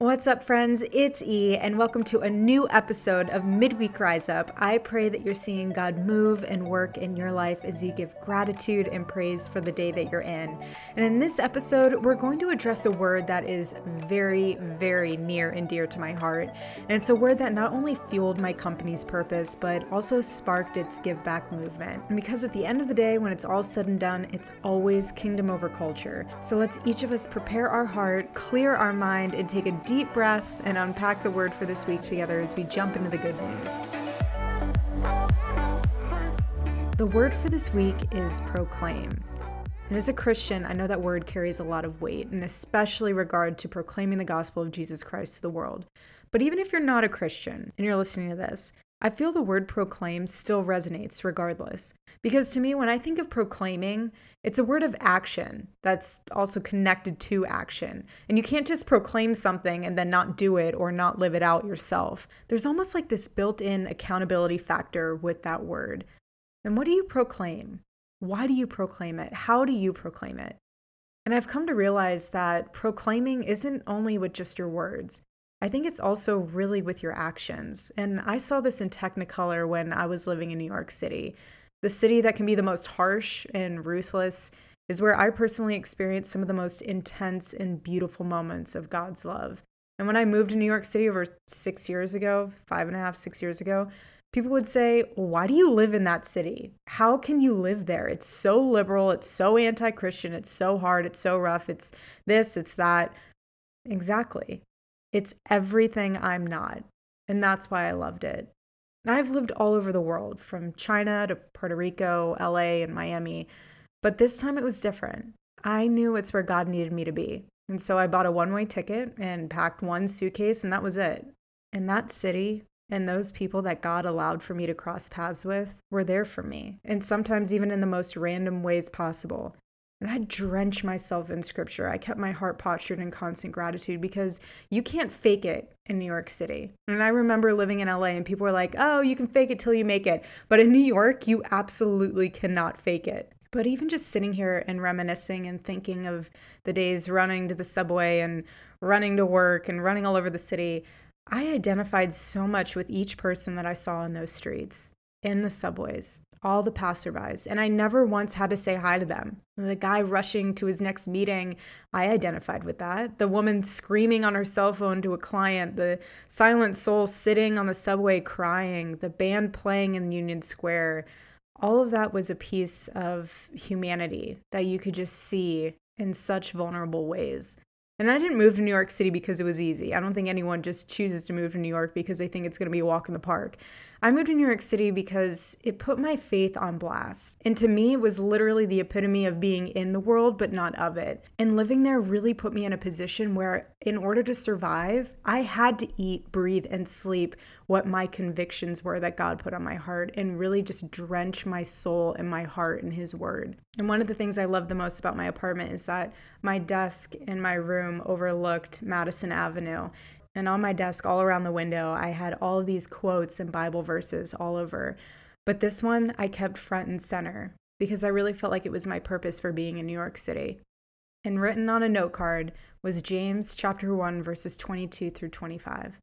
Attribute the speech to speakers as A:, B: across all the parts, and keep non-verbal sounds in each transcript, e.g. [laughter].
A: What's up, friends? It's E, and welcome to a new episode of Midweek Rise Up. I pray that you're seeing God move and work in your life as you give gratitude and praise for the day that you're in. And in this episode, we're going to address a word that is very, very near and dear to my heart. And it's a word that not only fueled my company's purpose, but also sparked its give back movement. And because at the end of the day, when it's all said and done, it's always kingdom over culture. So let's each of us prepare our heart, clear our mind, and take a deep breath and unpack the word for this week together as we jump into the good news. The word for this week is proclaim. And as a Christian, I know that word carries a lot of weight, and especially regard to proclaiming the gospel of Jesus Christ to the world. But even if you're not a Christian and you're listening to this, I feel the word proclaim still resonates regardless. Because to me, when I think of proclaiming, it's a word of action that's also connected to action. And you can't just proclaim something and then not do it or not live it out yourself. There's almost like this built in accountability factor with that word. And what do you proclaim? Why do you proclaim it? How do you proclaim it? And I've come to realize that proclaiming isn't only with just your words. I think it's also really with your actions. And I saw this in Technicolor when I was living in New York City. The city that can be the most harsh and ruthless is where I personally experienced some of the most intense and beautiful moments of God's love. And when I moved to New York City over six years ago, five and a half, six years ago, people would say, Why do you live in that city? How can you live there? It's so liberal, it's so anti Christian, it's so hard, it's so rough, it's this, it's that. Exactly. It's everything I'm not. And that's why I loved it. I've lived all over the world, from China to Puerto Rico, LA, and Miami. But this time it was different. I knew it's where God needed me to be. And so I bought a one way ticket and packed one suitcase, and that was it. And that city and those people that God allowed for me to cross paths with were there for me, and sometimes even in the most random ways possible. And I drenched myself in scripture. I kept my heart postured in constant gratitude because you can't fake it in New York City. And I remember living in LA and people were like, oh, you can fake it till you make it. But in New York, you absolutely cannot fake it. But even just sitting here and reminiscing and thinking of the days running to the subway and running to work and running all over the city, I identified so much with each person that I saw in those streets, in the subways, all the passerbys, and I never once had to say hi to them. The guy rushing to his next meeting, I identified with that. The woman screaming on her cell phone to a client, the silent soul sitting on the subway crying, the band playing in Union Square. All of that was a piece of humanity that you could just see in such vulnerable ways. And I didn't move to New York City because it was easy. I don't think anyone just chooses to move to New York because they think it's going to be a walk in the park. I moved to New York City because it put my faith on blast. And to me, it was literally the epitome of being in the world, but not of it. And living there really put me in a position where, in order to survive, I had to eat, breathe, and sleep what my convictions were that God put on my heart and really just drench my soul and my heart in His Word. And one of the things I love the most about my apartment is that my desk in my room overlooked Madison Avenue. And on my desk, all around the window, I had all of these quotes and Bible verses all over. But this one I kept front and center because I really felt like it was my purpose for being in New York City. And written on a note card was James chapter 1 verses 22 through 25.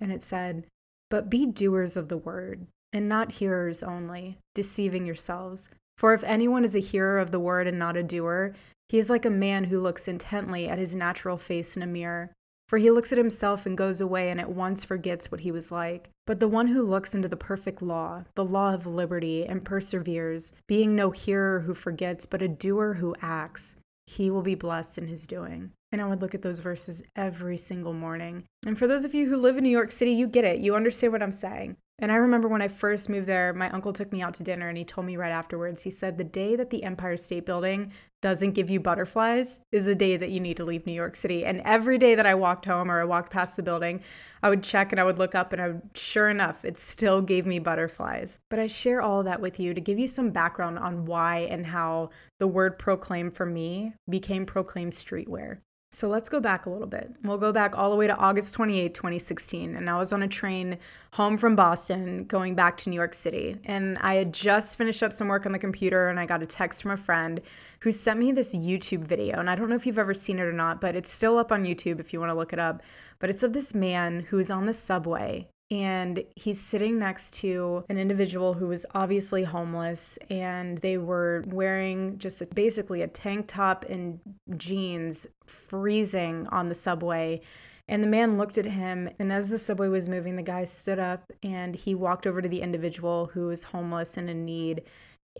A: And it said, "But be doers of the word, and not hearers only, deceiving yourselves. For if anyone is a hearer of the word and not a doer, he is like a man who looks intently at his natural face in a mirror. For he looks at himself and goes away and at once forgets what he was like. But the one who looks into the perfect law, the law of liberty, and perseveres, being no hearer who forgets, but a doer who acts, he will be blessed in his doing. And I would look at those verses every single morning. And for those of you who live in New York City, you get it. You understand what I'm saying. And I remember when I first moved there, my uncle took me out to dinner and he told me right afterwards, he said, The day that the Empire State Building doesn't give you butterflies is the day that you need to leave New York City. And every day that I walked home or I walked past the building, I would check and I would look up and I would, sure enough, it still gave me butterflies. But I share all that with you to give you some background on why and how the word proclaim for me became proclaim streetwear. So let's go back a little bit. We'll go back all the way to August 28, 2016. And I was on a train home from Boston going back to New York City. And I had just finished up some work on the computer and I got a text from a friend who sent me this YouTube video. And I don't know if you've ever seen it or not, but it's still up on YouTube if you want to look it up. But it's of this man who is on the subway and he's sitting next to an individual who was obviously homeless and they were wearing just a, basically a tank top and jeans freezing on the subway. And the man looked at him and as the subway was moving the guy stood up and he walked over to the individual who was homeless and in need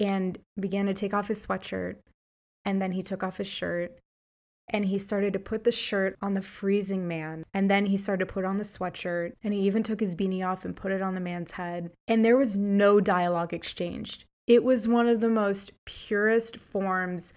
A: and began to take off his sweatshirt. And then he took off his shirt and he started to put the shirt on the freezing man. And then he started to put on the sweatshirt and he even took his beanie off and put it on the man's head. And there was no dialogue exchanged. It was one of the most purest forms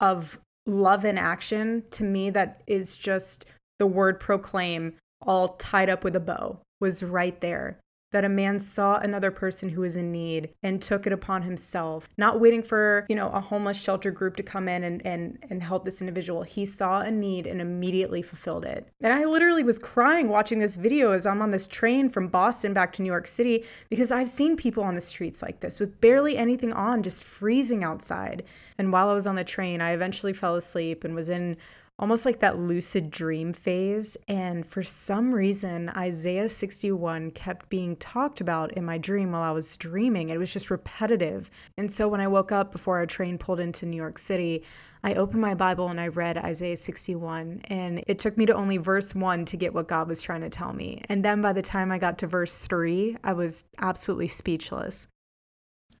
A: of love in action to me that is just the word proclaim all tied up with a bow was right there that a man saw another person who was in need and took it upon himself, not waiting for, you know, a homeless shelter group to come in and, and, and help this individual. He saw a need and immediately fulfilled it. And I literally was crying watching this video as I'm on this train from Boston back to New York City because I've seen people on the streets like this with barely anything on, just freezing outside. And while I was on the train, I eventually fell asleep and was in almost like that lucid dream phase. And for some reason, Isaiah 61 kept being talked about in my dream while I was dreaming. It was just repetitive. And so when I woke up before our train pulled into New York City, I opened my Bible and I read Isaiah 61, and it took me to only verse 1 to get what God was trying to tell me. And then by the time I got to verse 3, I was absolutely speechless.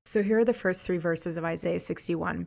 A: So here are the first three verses of Isaiah 61.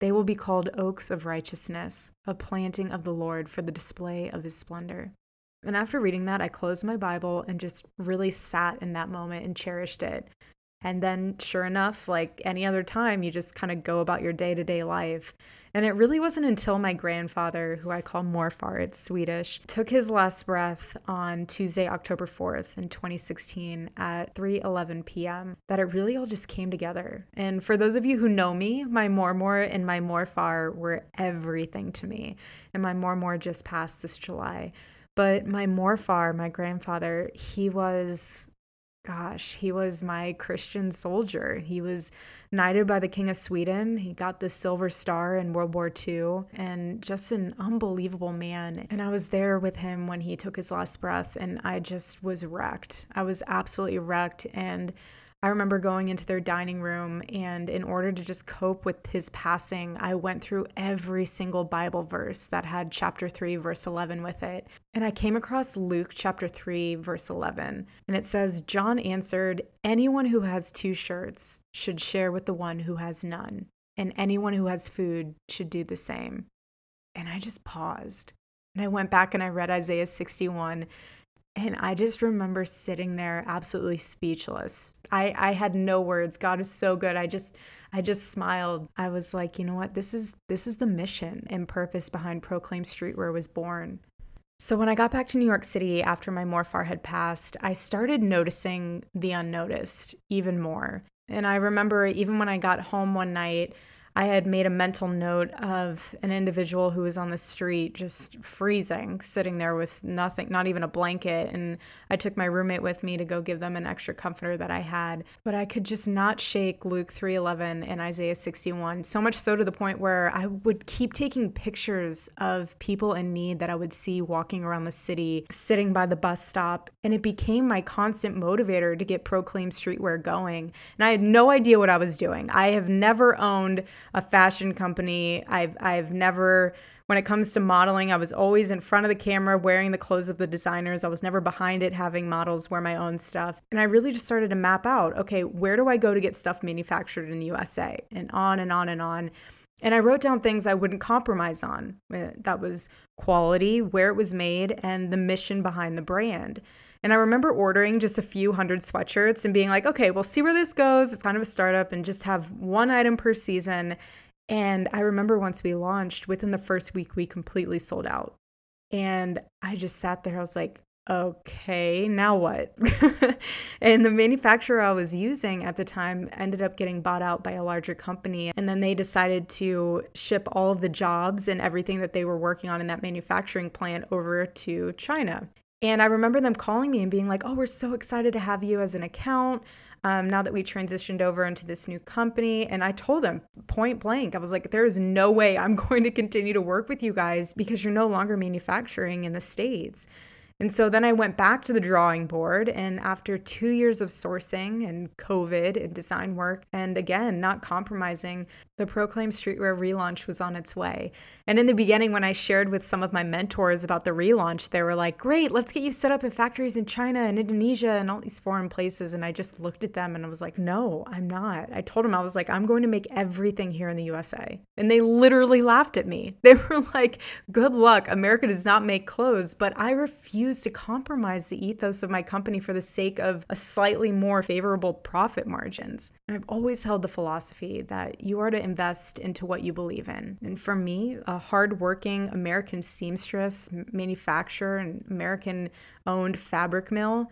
A: they will be called oaks of righteousness, a planting of the Lord for the display of his splendor. And after reading that, I closed my Bible and just really sat in that moment and cherished it. And then, sure enough, like any other time, you just kind of go about your day to day life. And it really wasn't until my grandfather, who I call Morfar, it's Swedish, took his last breath on Tuesday, October 4th in 2016 at 3:11 p.m. that it really all just came together. And for those of you who know me, my Mormor and my Morfar were everything to me. And my Mormor just passed this July. But my Morfar, my grandfather, he was gosh, he was my Christian soldier. He was knighted by the King of Sweden. He got the Silver Star in World War II and just an unbelievable man. And I was there with him when he took his last breath, and I just was wrecked. I was absolutely wrecked. And I remember going into their dining room, and in order to just cope with his passing, I went through every single Bible verse that had chapter 3, verse 11 with it. And I came across Luke chapter 3, verse 11. And it says, John answered, Anyone who has two shirts should share with the one who has none, and anyone who has food should do the same. And I just paused. And I went back and I read Isaiah 61 and I just remember sitting there absolutely speechless. I, I had no words. God is so good. I just I just smiled. I was like, you know what? This is this is the mission and purpose behind Proclaim Street where I was born. So when I got back to New York City after my Morfar had passed, I started noticing the unnoticed even more. And I remember even when I got home one night, I had made a mental note of an individual who was on the street just freezing, sitting there with nothing, not even a blanket. And I took my roommate with me to go give them an extra comforter that I had. But I could just not shake Luke 3:11 and Isaiah 61, so much so to the point where I would keep taking pictures of people in need that I would see walking around the city, sitting by the bus stop, and it became my constant motivator to get Proclaim Streetwear going. And I had no idea what I was doing. I have never owned a fashion company. I've I've never when it comes to modeling, I was always in front of the camera wearing the clothes of the designers. I was never behind it having models wear my own stuff. And I really just started to map out, okay, where do I go to get stuff manufactured in the USA? And on and on and on. And I wrote down things I wouldn't compromise on. Uh, that was quality, where it was made, and the mission behind the brand. And I remember ordering just a few hundred sweatshirts and being like, okay, we'll see where this goes. It's kind of a startup and just have one item per season. And I remember once we launched, within the first week, we completely sold out. And I just sat there. I was like, okay, now what? [laughs] and the manufacturer I was using at the time ended up getting bought out by a larger company. And then they decided to ship all of the jobs and everything that they were working on in that manufacturing plant over to China. And I remember them calling me and being like, oh, we're so excited to have you as an account. Um, now that we transitioned over into this new company. And I told them point blank, I was like, there is no way I'm [laughs] going to continue to work with you guys because you're no longer manufacturing in the States. And so then I went back to the drawing board, and after two years of sourcing and COVID and design work, and again, not compromising, the Proclaim Streetwear relaunch was on its way. And in the beginning, when I shared with some of my mentors about the relaunch, they were like, Great, let's get you set up in factories in China and Indonesia and all these foreign places. And I just looked at them and I was like, No, I'm not. I told them, I was like, I'm going to make everything here in the USA. And they literally laughed at me. [laughs] They were like, Good luck. America does not make clothes. But I refuse to compromise the ethos of my company for the sake of a slightly more favorable profit margins. And I've always held the philosophy that you are to invest into what you believe in. And for me, a hardworking American seamstress, manufacturer, and American owned fabric mill,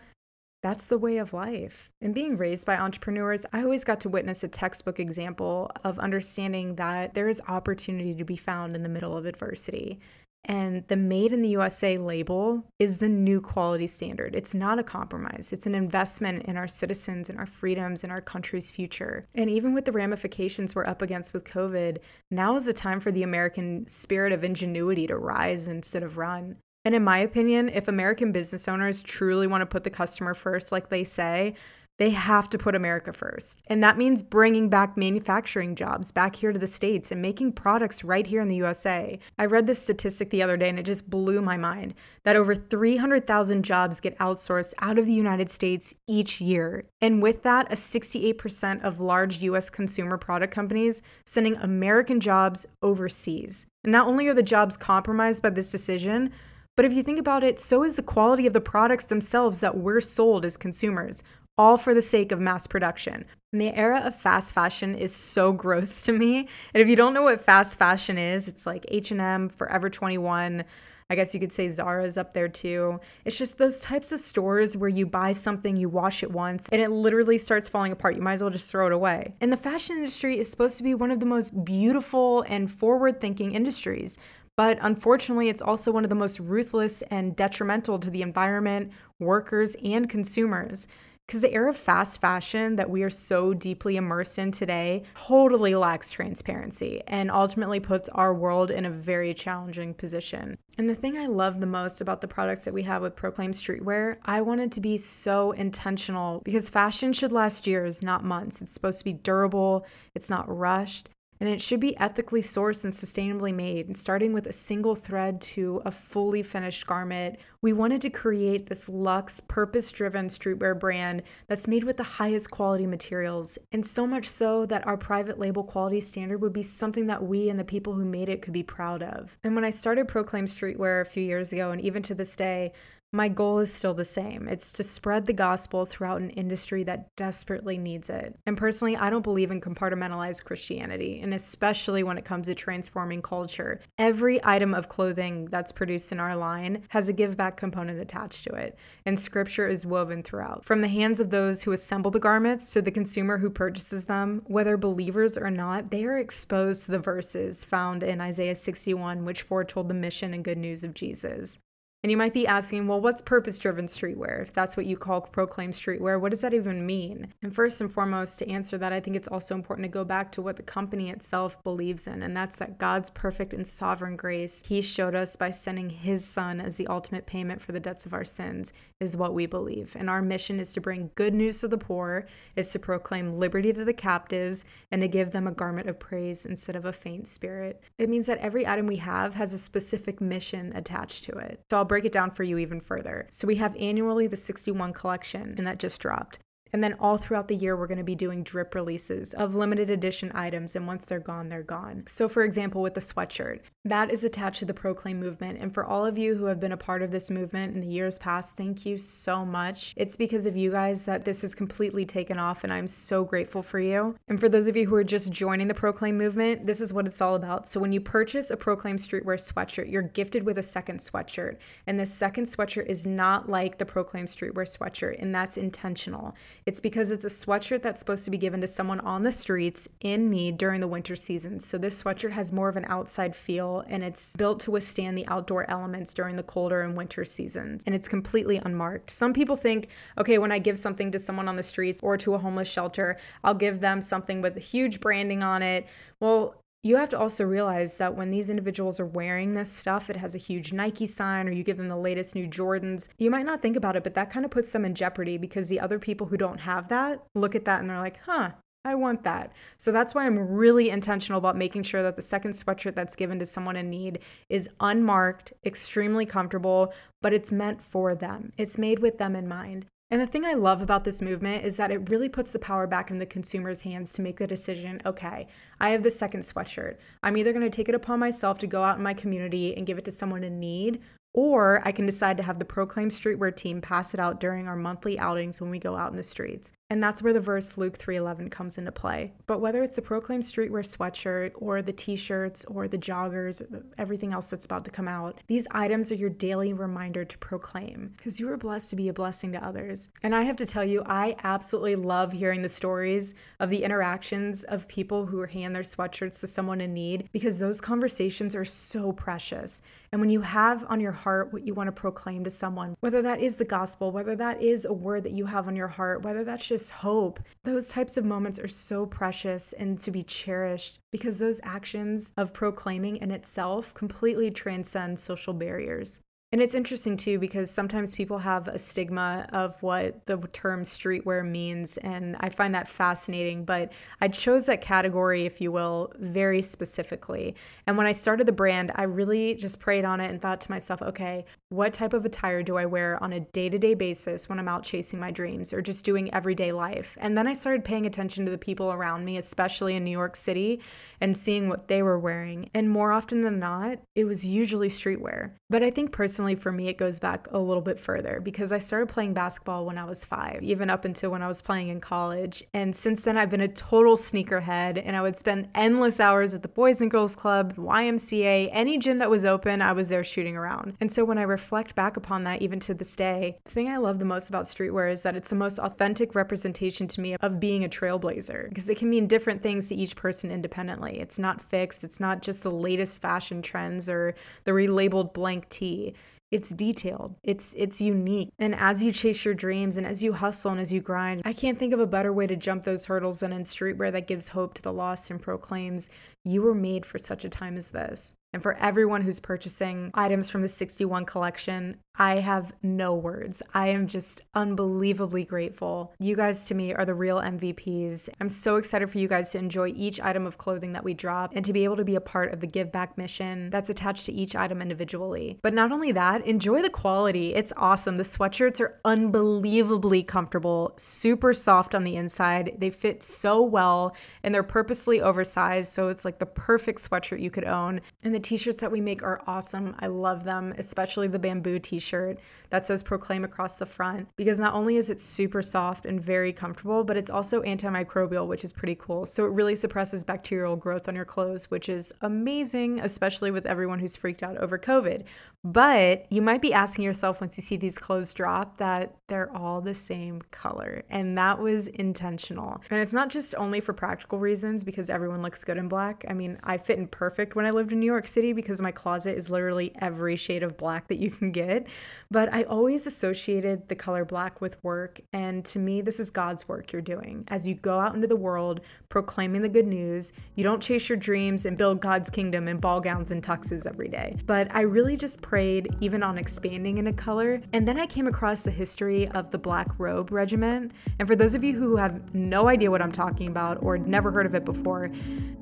A: that's the way of life. And being raised by entrepreneurs, I always got to witness a textbook example of understanding that there is opportunity to be found in the middle of adversity. And the Made in the USA label is the new quality standard. It's not a compromise, it's an investment in our citizens and our freedoms and our country's future. And even with the ramifications we're up against with COVID, now is the time for the American spirit of ingenuity to rise instead of run. And in my opinion, if American business owners truly want to put the customer first, like they say, they have to put America first. And that means bringing back manufacturing jobs back here to the States and making products right here in the USA. I read this statistic the other day and it just blew my mind that over 300,000 jobs get outsourced out of the United States each year. And with that, a 68% of large US consumer product companies sending American jobs overseas. And not only are the jobs compromised by this decision, but if you think about it, so is the quality of the products themselves that we're sold as consumers all for the sake of mass production. And the era of fast fashion is so [laughs] gross to me. And if you don't know what fast fashion is, it's like H&M, Forever 21, I guess you could say Zara's up there too. It's just those types of stores where you buy something, you wash it once, and it literally starts falling apart. You might as well just throw it away. And the fashion industry is supposed to be one of the most beautiful and forward thinking industries. But unfortunately, it's also one of the most ruthless and detrimental to the environment, workers, and consumers. Because the era of fast fashion that we are so deeply immersed in today totally lacks transparency and ultimately puts our world in a very challenging position. And the thing I love the most about the products that we have with Proclaim Streetwear, I wanted to be so intentional because fashion should last years, not months. It's supposed to be durable, it's not rushed, and it should be ethically sourced and sustainably made, and starting with a single thread to a fully finished garment. We wanted to create this luxe, purpose driven streetwear brand that's made with the highest quality materials, and so much so that our private label quality standard would be something that we and the people who made it could be proud of. And when I started Proclaim Streetwear a few years ago, and even to this day, my goal is still the same it's to spread the gospel throughout an industry that desperately needs it. And personally, I don't believe in compartmentalized Christianity, and especially when it comes to transforming culture. Every item of clothing that's produced in our line has a give back component attached to it, and scripture is woven throughout. From the hands of those who assemble the garments to the consumer who purchases them, whether believers or not, they are exposed to the verses found in Isaiah 61, which foretold the mission and good news of Jesus. And you might be asking, well, what's purpose driven streetwear? If that's what you call proclaim streetwear, what does that even mean? And first and foremost, to answer that, I think it's also important to go back to what the company itself believes in, and that's that God's perfect and sovereign grace He showed us by sending His Son as the ultimate payment for the debts of our sins is what we believe. And our mission is to bring good news to the poor, it's to proclaim liberty to the captives, and to give them a garment of praise instead of a faint spirit. It means that every item we have has a specific mission attached to it. So I'll break it down for you even further. So we have annually the 61 collection, and that just dropped. And then all throughout the year, we're going to be doing drip releases of limited edition items. And once they're gone, they're gone. So, for example, with the sweatshirt, that is attached to the Proclaim movement. And for all of you who have been a part of this movement in the years past, thank you so much. It's because of you guys that this has completely taken off, and I'm so grateful for you. And for those of you who are just joining the Proclaim movement, this is what it's all about. So, when you purchase a Proclaim Streetwear sweatshirt, you're gifted with a second sweatshirt. And this second sweatshirt is not like the Proclaim Streetwear sweatshirt, and that's intentional. It's because it's a sweatshirt that's supposed to be given to someone on the streets in need during the winter season. So, this sweatshirt has more of an outside feel and it's built to withstand the outdoor elements during the colder and winter seasons. And it's completely unmarked. Some people think, okay, when I give something to someone on the streets or to a homeless shelter, I'll give them something with huge branding on it. Well, you have to also realize that when these individuals are wearing this stuff, it has a huge Nike sign, or you give them the latest new Jordans. You might not think about it, but that kind of puts them in jeopardy because the other people who don't have that look at that and they're like, huh, I want that. So that's why I'm really intentional about making sure that the second sweatshirt that's given to someone in need is unmarked, extremely comfortable, but it's meant for them. It's made with them in mind. And the thing I love about this movement is that it really puts the power back in the consumer's hands to make the decision okay, I have the second sweatshirt. I'm either going to take it upon myself to go out in my community and give it to someone in need, or I can decide to have the Proclaim Streetwear team pass it out during our monthly outings when we go out in the streets. And that's where the verse Luke 3:11 comes into play. But whether it's the Proclaim Streetwear sweatshirt or the t-shirts or the joggers everything else that's about to come out, these items are your daily reminder to proclaim because you are blessed to be a blessing to others. And I have to tell you, I absolutely love hearing the stories of the interactions of people who hand their sweatshirts to someone in need because those conversations are so precious. And when you have on your heart what you want to proclaim to someone, whether that is the gospel, whether that is a word that you have on your heart, whether that's just hope, those types of moments are so precious and to be cherished because those actions of proclaiming in itself completely transcend social barriers. And it's interesting too because sometimes people have a stigma of what the term streetwear means, and I find that fascinating. But I chose that category, if you will, very specifically. And when I started the brand, I really just prayed on it and thought to myself, okay, what type of attire do I wear on a day to day basis when I'm out chasing my dreams or just doing everyday life? And then I started paying attention to the people around me, especially in New York City, and seeing what they were wearing. And more often than not, it was usually streetwear. But I think personally for me, it goes back a little bit further because I started playing basketball when I was five, even up until when I was playing in college. And since then, I've been a total sneakerhead and I would spend endless hours at the Boys and Girls Club, YMCA, any gym that was open, I was there shooting around. And so when I reflect back upon that, even to this day, the thing I love the most about streetwear is that it's the most authentic representation to me of being a trailblazer because it can mean different things to each person independently. It's not fixed, it's not just the latest fashion trends or the relabeled blank tee. It's detailed. It's it's unique. And as you chase your dreams and as you hustle and as you grind i can't think of a better way to jump those hurdles than in streetwear that gives hope to the lost and proclaims you were made for such a time as this and for everyone who's purchasing items from the 61 collection, I have no words. I am just unbelievably grateful. You guys to me are the real MVPs. I'm so excited for you guys to enjoy each item of clothing that we drop and to be able to be a part of the give back mission that's attached to each item individually. But not only that, enjoy the quality. It's awesome. The sweatshirts are unbelievably comfortable, super soft on the inside. They fit so well and they're purposely oversized, so it's like the perfect sweatshirt you could own. And the t-shirts that we make are awesome. I love them, especially the bamboo t-shirt that says proclaim across the front because not only is it super soft and very comfortable, but it's also antimicrobial, which is pretty cool. So it really suppresses bacterial growth on your clothes, which is amazing, especially with everyone who's freaked out over COVID. But you might be asking yourself once you see these clothes drop that they're all the same color. And that was intentional. And it's not just only for practical reasons because everyone looks good in black. I mean, I fit in perfect when I lived in New York City because my closet is literally every shade of black that you can get. But I always associated the color black with work. And to me, this is God's work you're doing. As you go out into the world proclaiming the good news, you don't chase your dreams and build God's kingdom in ball gowns and tuxes every day. But I really just prayed even on expanding into color. And then I came across the history of the Black Robe Regiment. And for those of you who have no idea what I'm talking about or never heard of it before,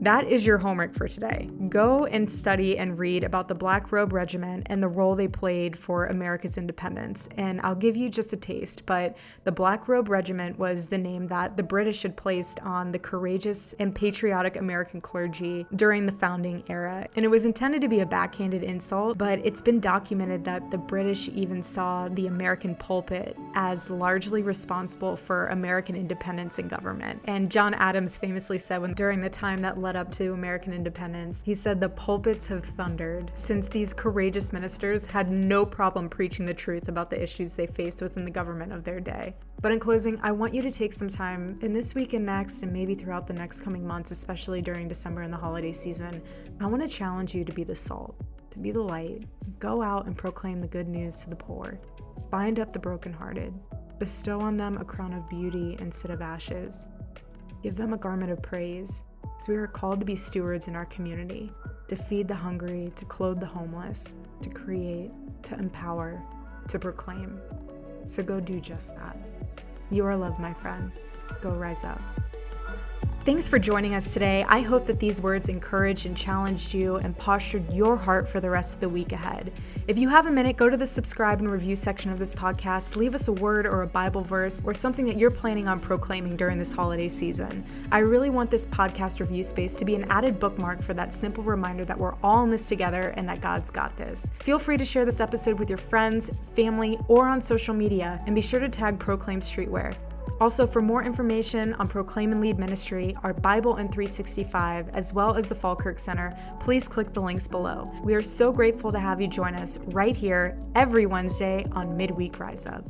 A: that is your homework for today. Go and study and read about the Black Robe Regiment and the role they played for America's independence. And I'll give you just a taste, but the Black Robe Regiment was the name that the British had placed on the courageous and patriotic American clergy during the founding era. And it was intended to be a backhanded insult, but it's been documented that the British even saw the American pulpit as largely responsible for American independence and government. And John Adams famously said when during the time that led up to American independence, he said the pulpits have thundered since these courageous ministers had no problem preaching the truth about the issues they faced within the government of their day. But in closing, I want you to take some time in this week and next, and maybe throughout the next coming months, especially during December and the holiday season. I want to challenge you to be the salt, to be the light. Go out and proclaim the good news to the poor. Bind up the brokenhearted. Bestow on them a crown of beauty instead of ashes. Give them a garment of praise. So we are called to be stewards in our community, to feed the hungry, to clothe the homeless, to create, to empower, to proclaim. So go do just that. You are loved, my friend. Go rise up. Thanks for joining us today. I hope that these words encouraged and challenged you and postured your heart for the rest of the week ahead. If you have a minute, go to the subscribe and review section of this podcast. Leave us a word or a Bible verse or something that you're planning on proclaiming during this holiday season. I really want this podcast review space to be an added bookmark for that simple reminder that we're all in this together and that God's got this. Feel free to share this episode with your friends, family, or on social media, and be sure to tag Proclaim Streetwear. Also, for more information on Proclaim and Lead Ministry, our Bible and 365, as well as the Falkirk Center, please click the links below. We are so grateful to have you join us right here every Wednesday on Midweek Rise Up.